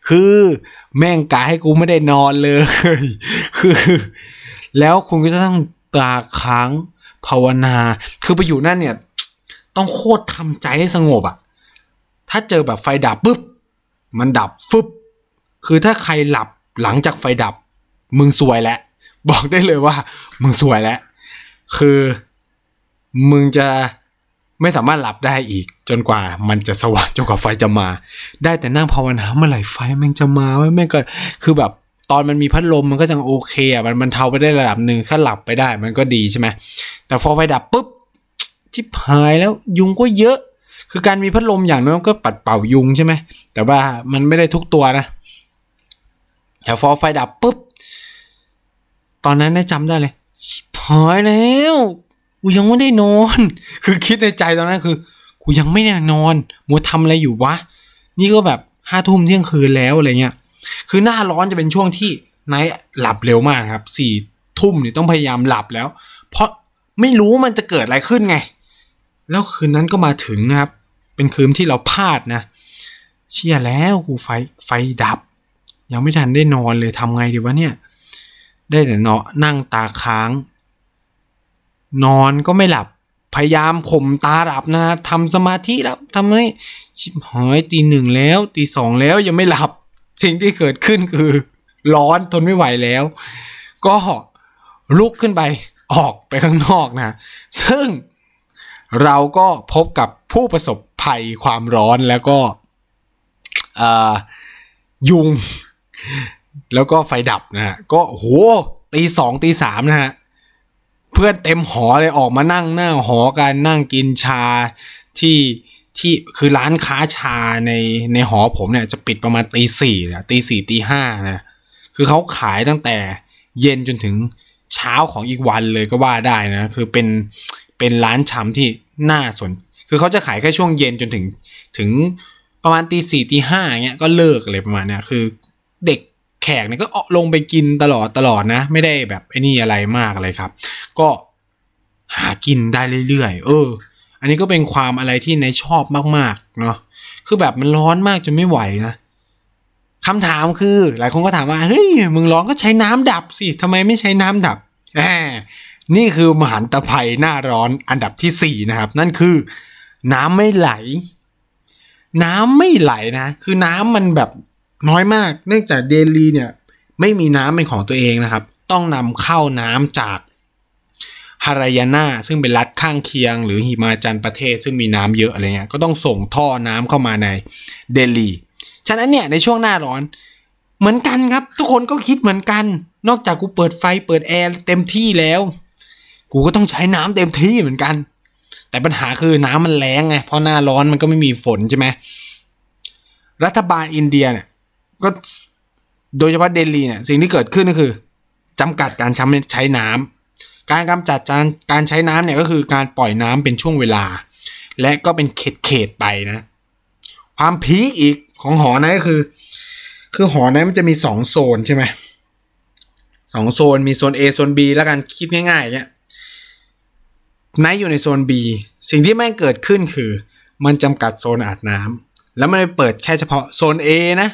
คือแม่งกาให้กูไม่ได้นอนเลย คือ แล้วคุณก็จะต้องตาค้างภาวนา คือไปอยู่นั่นเนี่ย ต้องโคตรทำใจให้สงบอะถ้าเจอแบบไฟดับปุ๊บ มันดับฟึบ คือถ้าใครหลับหลังจากไฟดับ มึงสวยแล้ว บอกได้เลยว่า มึงสวยแล้ว คือ มึงจะ ไม่สามารถหลับได้อีก จนกว่ามันจะสว่างจนกว่าไฟจะมา ได้แต่นั่งภาวนาเมื่อไหร่ไฟแม่งจะมาไว้แม่งก็คือแบบตอนมันมีพัดลมมันก็ยังโอเคอะมันมันเทาไปได้ระดับหนึ่งถ้าหลับไปได้มันก็ดีใช่ไหมแต่พอไฟดับปุ๊บชิบหายแล้วยุงก็เยอะ คือการมีพัดลมอย่างน้อยก็ปัดเป่ายุงใช่ไหมแต่ว่ามันไม่ได้ทุกตัวนะแต่พอไฟดับปุ๊บตอนนั้นได้จำได้เลยชิบหายแล้ว กูยังไม่ได้นอน คือคิดในใจตอนนั้นคือ กูยังไม่ได้นอนมัวทำอะไรอยู่วะ นี่ก็แบบห้าทุ่มเที่ยงคืนแล้วอะไรเงี้ย คือหน้าร้อนจะเป็นช่วงที่ไนท์หลับเร็วมากครับสี่ทุ่มเนี่ยต้องพยายามหลับแล้ว เพราะไม่รู้มันจะเกิดอะไรขึ้นไง แล้วคืนนั้นก็มาถึงนะครับ เป็นคืนที่เราพลาดนะ เชี่ยแล้วกูไฟไฟดับ ยังไม่ทันได้นอนเลยทำไงดีวะเนี่ย ได้แต่เนาะนั่งตาค้าง นอนก็ไม่หลับ พยายามข่มตาหลับนะครับทำสมาธิแล้วทำให้ชิบหายตีหนึ่งแล้วตีสองแล้วยังไม่หลับ สิ่งที่เกิดขึ้นคือ ร้อนทนไม่ไหวแล้ว ก็ลุกขึ้นไปออกไปข้างนอกนะ ซึ่งเราก็พบกับผู้ประสบภัยความร้อนแล้วก็ยุง แล้วก็ไฟดับนะฮะก็โหตีสองตีสามนะฮะ พื่อนเต็มหอเลยออกมานั่งหน้าหอกันนั่งกินชาที่ที่คือร้านค้าชาในในหอผมเนี่ยจะปิดประมาณตีสี่นะตีสี่ตีห้านะคือเขาขายตั้งแต่เย็นจนถึงเช้าของอีกวันเลยก็ว่าได้นะ คือเป็นเป็นร้านชำที่น่าสน คือเขาจะขายแค่ช่วงเย็นจนถึงถึงประมาณตีสี่ตีห้าเงี้ยก็เลิกอะไรประมาณเนี้ยคือ แขกเนี่ยก็ออลงไปกินตลอดตลอดนะ ไม่ได้แบบไอ้นี่อะไรมากเลยครับ ก็หากินได้เรื่อยๆ เออ อันนี้ก็เป็นความอะไรที่ในชอบมากๆ เนาะคือแบบมันร้อนมากจนไม่ไหวนะคำถามคือ หลายคนก็ถามว่า เฮ้ย มึงร้อนก็ใช้น้ำดับสิทำไมไม่ใช้น้ำดับแหมนี่คือมหันตภัยหน้าร้อนอันดับที่สี่นะครับ นั่นคือ น้ำไม่ไหล น้ำไม่ไหลนะ คือน้ำมันแบบ น้อยมาก เนื่องจากเดลีเนี่ยไม่มีน้ำเป็นของตัวเองนะครับ ต้องนำเข้าน้ำจากฮารายาน่าซึ่งเป็นรัฐข้างเคียง หรือหิมาจันประเทศ ซึ่งมีน้ำเยอะอะไรเงี้ยก็ต้องส่งท่อน้ำเข้ามาในเดลีฉะนั้นเนี่ยในช่วงหน้าร้อน เหมือนกันครับ ทุกคนก็คิดเหมือนกัน นอกจากกูเปิดไฟเปิดแอร์เต็มที่แล้ว กูก็ต้องใช้น้ำเต็มที่เหมือนกัน แต่ปัญหาคือน้ำมันแรงไงเพราะหน้าร้อนมันก็ไม่มีฝนใช่ไหมรัฐบาลอินเดียเนี่ย ก็โดยเฉพาะเดลีเนี่ยสิ่งที่เกิดขึ้นก็คือจำกัดการใช้น้ำการกำจัดการการใช้น้ำเนี่ยก็คือการปล่อยน้ำเป็นช่วงเวลา และก็เป็นเขตเขตไปนะ ความพีคอีกของหอนั้นก็คือ คือหอนั้นมันจะมีสองโซนใช่ไหมสองโซนมีโซน A โซน B แล้วกันคิดง่ายๆเนี่ยไนท์อยู่ในโซน B สิ่งที่แม่งเกิดขึ้นคือ มันจำกัดโซนอาบน้ำแล้วมันไปเปิดแค่เฉพาะโซน A นะ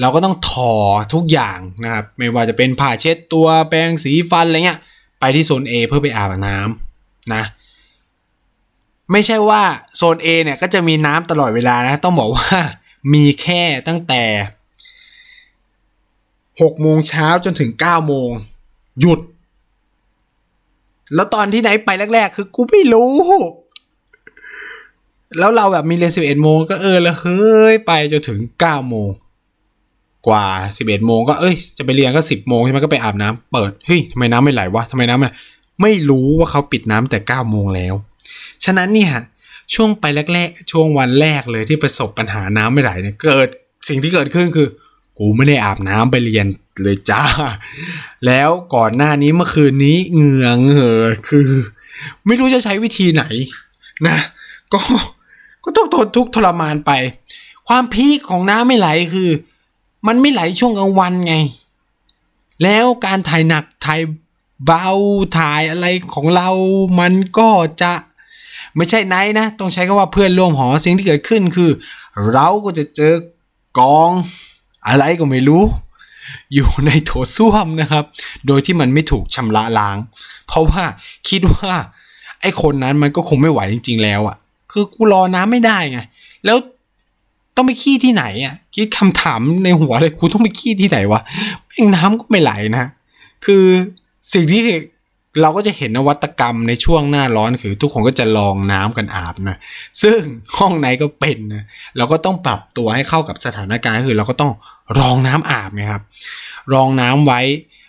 เราก็ต้องถอทุกอย่างนะครับ ไม่ว่าจะเป็นผ้าเช็ดตัวแปรงสีฟันอะไรเงี้ย ไปที่โซน A เพื่อไปอาบน้ำนะ ไม่ใช่ว่าโซน A เนี่ยก็จะมีน้ำตลอดเวลานะ ต้องบอกว่ามีแค่ตั้งแต่6โมงเช้าจนถึง9โมงหยุด แล้วตอนที่ไหนไปแรก ๆ คือกูไม่รู้ แล้วเราแบบมีเรียน11โมงก็เออละเฮ้ยไปจนถึง9โมง กว่า 11 โมงก็เอ้ยจะไปเรียนก็ 10 โมงใช่ไหมก็ไปอาบน้ำเปิดเฮ้ยทำไมน้ำไม่ไหลวะทำไมน้ำไม่ไม่รู้ว่าเขาปิดน้ำแต่ 9 โมงแล้ว ฉะนั้นเนี่ยช่วงไปแรกๆช่วงวันแรกเลยที่ประสบปัญหาน้ำไม่ไหลเนี่ยเกิดสิ่งที่เกิดขึ้นคือ กูไม่ได้อาบน้ำไปเรียนเลยจ้า แล้วก่อนหน้านี้เมื่อคืนนี้เหงื่อเหงื่อคือ ไม่รู้จะใช้วิธีไหนนะ ก็ก็ต้องทนทุกทรมานไป ความพีคของน้ำไม่ไหลคือ มันไม่ไหลช่วงกลางวันไง แล้วการถ่ายหนักถ่ายเบาถ่ายอะไรของเรา มันก็จะไม่ใช่ไนนะ ต้องใช้คำว่าเพื่อนร่วมหอสิ่งที่เกิดขึ้นคือ เราก็จะเจอกองอะไรก็ไม่รู้ อยู่ในโถส้วมนะครับ โดยที่มันไม่ถูกชำระล้าง เพราะว่าคิดว่าไอ้คนนั้นมันก็คงไม่ไหวจริง ๆ แล้วอะ่ะ คือกูรอน้ำไม่ได้ไง แล้ว ต้องไปขี้ที่ไหนอะคิดคำถามในหัวเลยกูต้องไปขี้ที่ไหนวะแม่งน้ำก็ไม่ไหลนะ คือสิ่งที่เราก็จะเห็นนวัตกรรมในช่วงหน้าร้อนคือ ทุกคนก็จะลองน้ำกันอาบนะ ซึ่งห้องไหนก็เป็นนะ เราก็ต้องปรับตัวให้เข้ากับสถานการณ์คือเราก็ต้องรองน้ำอาบไงครับ รองน้ำไว้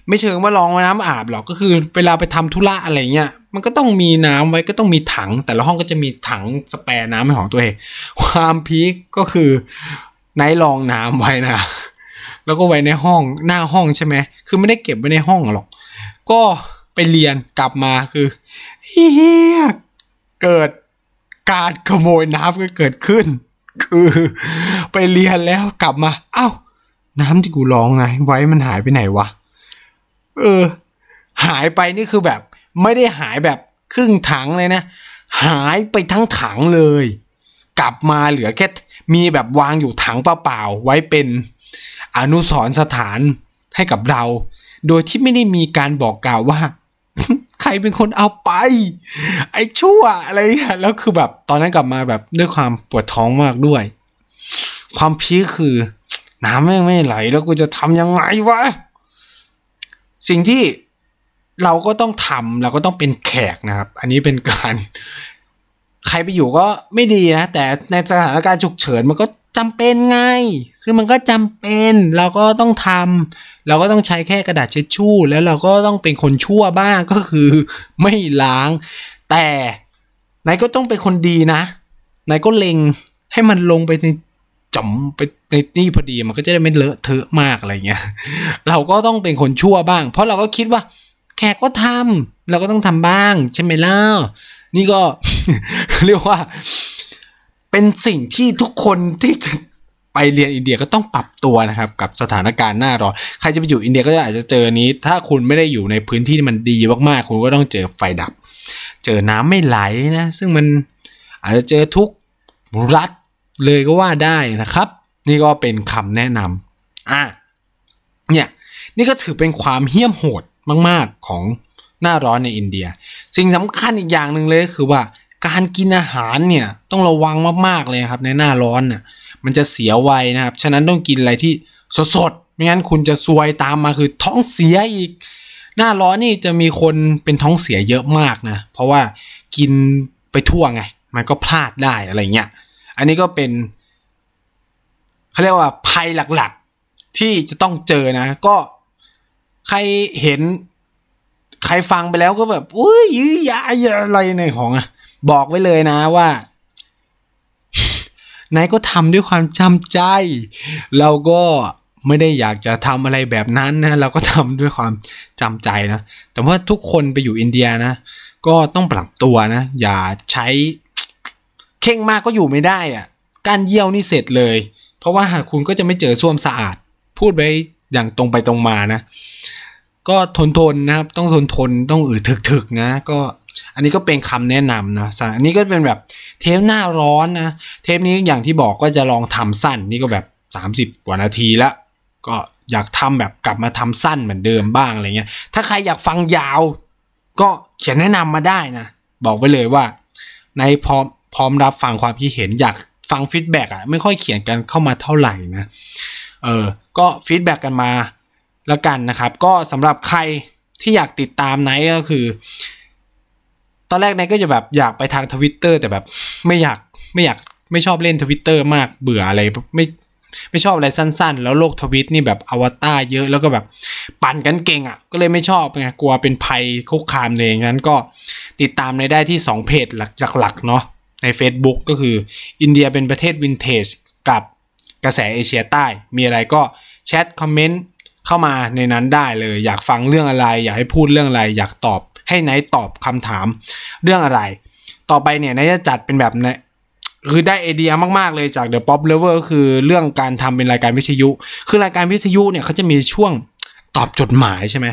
ไม่เชิงว่ารองน้ำอาบหรอกก็คือเวลาไปทำธุระอะไรเงี้ย มันก็ต้องมีน้ำไว้ก็ต้องมีถัง แต่ละห้องก็จะมีถังสแปรน้ำเป็นของตัวเอง ความพีคก็คือไนรองน้ำไว้นะ แล้วก็ไว้ในห้องหน้าห้องใช่ไหมคือไม่ได้เก็บไว้ในห้องหรอก ก็ไปเรียนกลับมาคือเฮียเกิดการขโมยน้ำก็เกิดขึ้น คือไปเรียนแล้วกลับมา เอ้า น้ำที่กูร้องไงไว้มันหายไปไหนวะ เออ หายไปนี่คือแบบ ไม่ได้หายแบบครึ่งถังเลยนะ หายไปทั้งถังเลย กลับมาเหลือแค่มีแบบวางอยู่ถังเปล่าๆไว้เป็นอนุสรณ์สถานให้กับเรา โดยที่ไม่ได้มีการบอกกล่าวว่า ใครเป็นคนเอาไป ไอ้ชั่วอะไรเงี้แล้วคือแบบตอนนั้นกลับมาแบบด้วยความปวดท้องมากด้วย ความพีคคือ น้ำไม่ไม่ไหลแล้วกูจะทำยังไงวะสิ่งที่ เราก็ต้องทำเราก็ต้องเป็นแขกนะครับ อันนี้เป็นการ ใครไปอยู่ก็ไม่ดีนะ แต่ในสถานการณ์ฉุกเฉินมันก็จำเป็นไง คือมันก็จำเป็นเราก็ต้องทำเราก็ต้องใช้แค่กระดาษเช็ดชู่ แล้วเราก็ต้องเป็นคนชั่วบ้างก็คือไม่ล้าง แต่นายก็ต้องเป็นคนดีนะนายก็เล็งให้มันลงไปในจมไปในนี่พอดีมันก็จะได้ไม่เลอะเทอะมากอะไรเงี้ย เราก็ต้องเป็นคนชั่วบ้าง เพราะเราก็คิดว่า แขกก็ทำเราก็ต้องทำบ้างใช่ไหมล่ะนี่ก็เรียกว่า เป็นสิ่งที่ทุกคนที่จะไปเรียนอินเดียก็ต้องปรับตัวนะครับ กับสถานการณ์หน้าร้อนใครจะไปอยู่อินเดียก็อาจจะเจอนี้ ถ้าคุณไม่ได้อยู่ในพื้นที่ที่มันดีมากๆ คุณก็ต้องเจอไฟดับ เจอน้ำไม่ไหลนะ ซึ่งมันอาจจะเจอทุกรัฐเลยก็ว่าได้นะครับ นี่ก็เป็นคำแนะนำอะเนี่ยนี่ก็ถือเป็นความเหี้ยมโหด มาก ๆ ของหน้าร้อนในอินเดีย สิ่งสำคัญอีกอย่างหนึ่งเลยคือว่าการกินอาหารเนี่ยต้องระวังมากๆเลยครับในหน้าร้อนน่ะมันจะเสียไวนะครับ ฉะนั้นต้องกินอะไรที่สดๆไม่งั้นคุณจะซวยตามมาคือท้องเสียอีก หน้าร้อนนี่จะมีคนเป็นท้องเสียเยอะมากนะ เพราะว่ากินไปทั่วไง มันก็พลาดได้อะไรเงี้ยอันนี้ก็เป็นเขาเรียกว่าภัยหลักๆที่จะต้องเจอนะ ก็ ใครเห็น ใครฟังไปแล้วก็แบบอุ้ยยื้อยาอะไรในของอะ บอกไว้เลยนะว่านายก็ทำด้วยความจำใจ เราก็ไม่ได้อยากจะทำอะไรแบบนั้นนะ เราก็ทำด้วยความจำใจนะ แต่ว่าทุกคนไปอยู่อินเดียนะ ก็ต้องปรับตัวนะ อย่าใช้ เข่งมากก็อยู่ไม่ได้อะ่ะ การเยี่ยวนี่เสร็จเลย เพราะว่าคุณก็จะไม่เจอส้วมสะอาด พูดไปอย่างตรงไปตรงมานะ ก็ทนทนนะครับ ต้องทนทนต้องอืดถึกๆนะ ก็อันนี้ก็เป็นคำแนะนำนะอันนี้ก็เป็นแบบเทปหน้าร้อนนะ เทปนี้อย่างที่บอกก็จะลองทำสั้นนี่ก็แบบ 30 กว่านาทีแล้วก็อยากทำแบบกลับมาทำสั้นเหมือนเดิมบ้างอะไรเงี้ย ถ้าใครอยากฟังยาว ก็เขียนแนะนำมาได้นะ บอกไว้เลยว่า ไนพร้อมพร้อมรับฟังความคิดเห็นอยากฟัง feedback อะไม่ค่อยเขียนกันเข้ามาเท่าไหร่นะ เออ ก็ feedback กันมา แล้วกันนะครับ ก็สำหรับใครที่อยากติดตามไนก็คือ ตอนแรกไนก็จะแบบอยากไปทางทวิตเตอร์แต่แบบไม่อยากไม่อยากไม่ชอบเล่นทวิตเตอร์มากเบื่ออะไรไม่ไม่ชอบอะไรสั้น ๆ แล้วโลกทวิตนี่แบบอวตารเยอะแล้วก็แบบปั่นกันเก่งอะ่ะ ก็เลยไม่ชอบไงกลัวเป็นภัยคุกคามเลยงั้นก็ติดตามไนได้ที่ 2 เพจหลักๆเนาะใน Facebook ก็คืออินเดียเป็นประเทศวินเทจกับกระแสเอเชียใต้ มีอะไรก็ chat comment เข้ามาในนั้นได้เลย อยากฟังเรื่องอะไร อยากให้พูดเรื่องอะไร อยากตอบให้ไนท์ตอบคำถามเรื่องอะไร ต่อไปเนี่ยไนท์จะจัดเป็นแบบนคือได้ไอเดียมาก ๆ เลยจาก The Pop Lover ก็คือเรื่องการทำเป็นรายการวิทยุ คือรายการวิทยุเนี่ยเขาจะมีช่วงตอบจดหมายใช่ไหม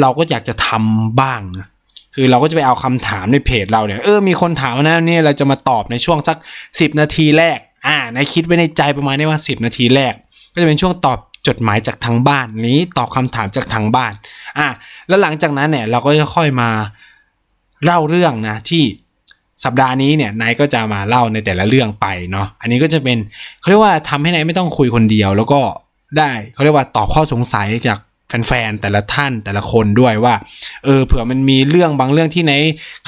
เราก็อยากจะทำบ้างนะคือเราก็จะไปเอาคำถามในเพจเราเนี่ย เออ มีคนถามนะเนี่ยเราจะมาตอบในช่วงสัก 10 นาทีแรก อ่าในคิดไว้ในใจประมาณนี้ว่า 10 นาทีแรก ก็จะเป็นช่วงตอบ จดหมายจากทางบ้านนี้ตอบคำถามจากทางบ้านอ่าแล้วหลังจากนั้นเนี่ยเราก็จะค่อยมาเล่าเรื่องนะที่สัปดาห์นี้เนี่ยนายก็จะมาเล่าในแต่ละเรื่องไปเนาะอันนี้ก็จะเป็นเขาเรียกว่าทำให้นายไม่ต้องคุยคนเดียว แล้วก็ได้เขาเรียกว่าตอบข้อสงสัยจากแฟนๆแต่ละท่านแต่ละคนด้วยว่าเออเผื่อมันมีเรื่องบางเรื่องที่ไหน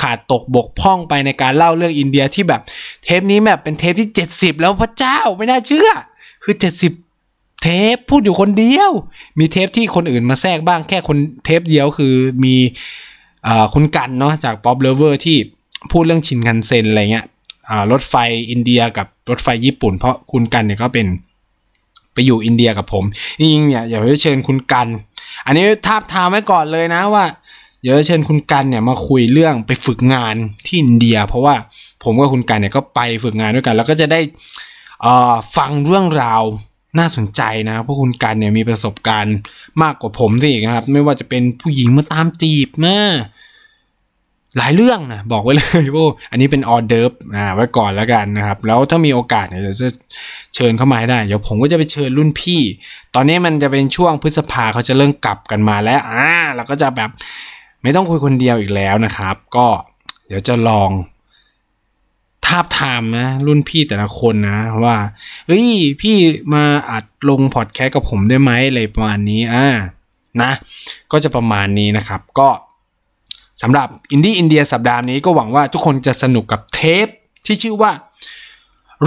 ขาดตกบกพร่องไปในการเล่าเรื่องอินเดียที่แบบเทปนี้แบบเป็นเทปที่ 70 แล้วพระเจ้าไม่น่าเชื่อ คือ 70 เทปพูดอยู่คนเดียว มีเทปที่คนอื่นมาแทรกบ้างแค่คนเทปเดียวคือมีคุณกันเนาะจาก Pop Lover ที่พูดเรื่องชินคันเซ็นอะไรเงี้ยรถไฟอินเดียกับรถไฟญี่ปุ่น เพราะคุณกันเนี่ยก็เป็นไปอยู่อินเดียกับผมจริงๆเนี่ยอยากจะเชิญคุณกัน อันนี้ทาบทามไว้ก่อนเลยนะว่าเดี๋ยวจะเชิญคุณกันเนี่ยมาคุยเรื่องไปฝึกงานที่อินเดีย เพราะว่าผมกับคุณกันเนี่ยก็ไปฝึกงานด้วยกัน แล้วก็จะได้ฟังเรื่องราว น่าสนใจนะเพราะคุณกันเนี่ยมีประสบการณ์มากกว่าผมสิครับ ไม่ว่าจะเป็นผู้หญิงมาตามจีบนะหลายเรื่องนะบอกไว้เลยว่าอันนี้เป็นออเดิร์ฟอ่าไว้ก่อนแล้วกันนะครับ แล้วถ้ามีโอกาสเนี่ยจะเชิญเข้ามาได้ เดี๋ยวผมก็จะไปเชิญรุ่นพี่ ตอนนี้มันจะเป็นช่วงพฤษภาเขาจะเริ่มกลับกันมาแล้วอ่าเราก็จะแบบไม่ต้องคุยคนเดียวอีกแล้วนะครับ ก็เดี๋ยวจะลอง ทาบทามนะ รุ่นพี่แต่ละคนนะว่าเฮ้ยพี่มาอัดลงพอดแคสต์กับผมได้ไหมอะไรประมาณนี้อ่านะก็จะประมาณนี้นะครับก็สำหรับอินดี้อินเดียสัปดาห์นี้ก็หวังว่าทุกคนจะสนุกกับเทปที่ชื่อว่า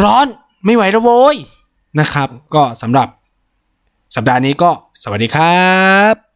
ร้อนไม่ไหวระโวยนะครับ ก็สำหรับสัปดาห์นี้ก็สวัสดีครับ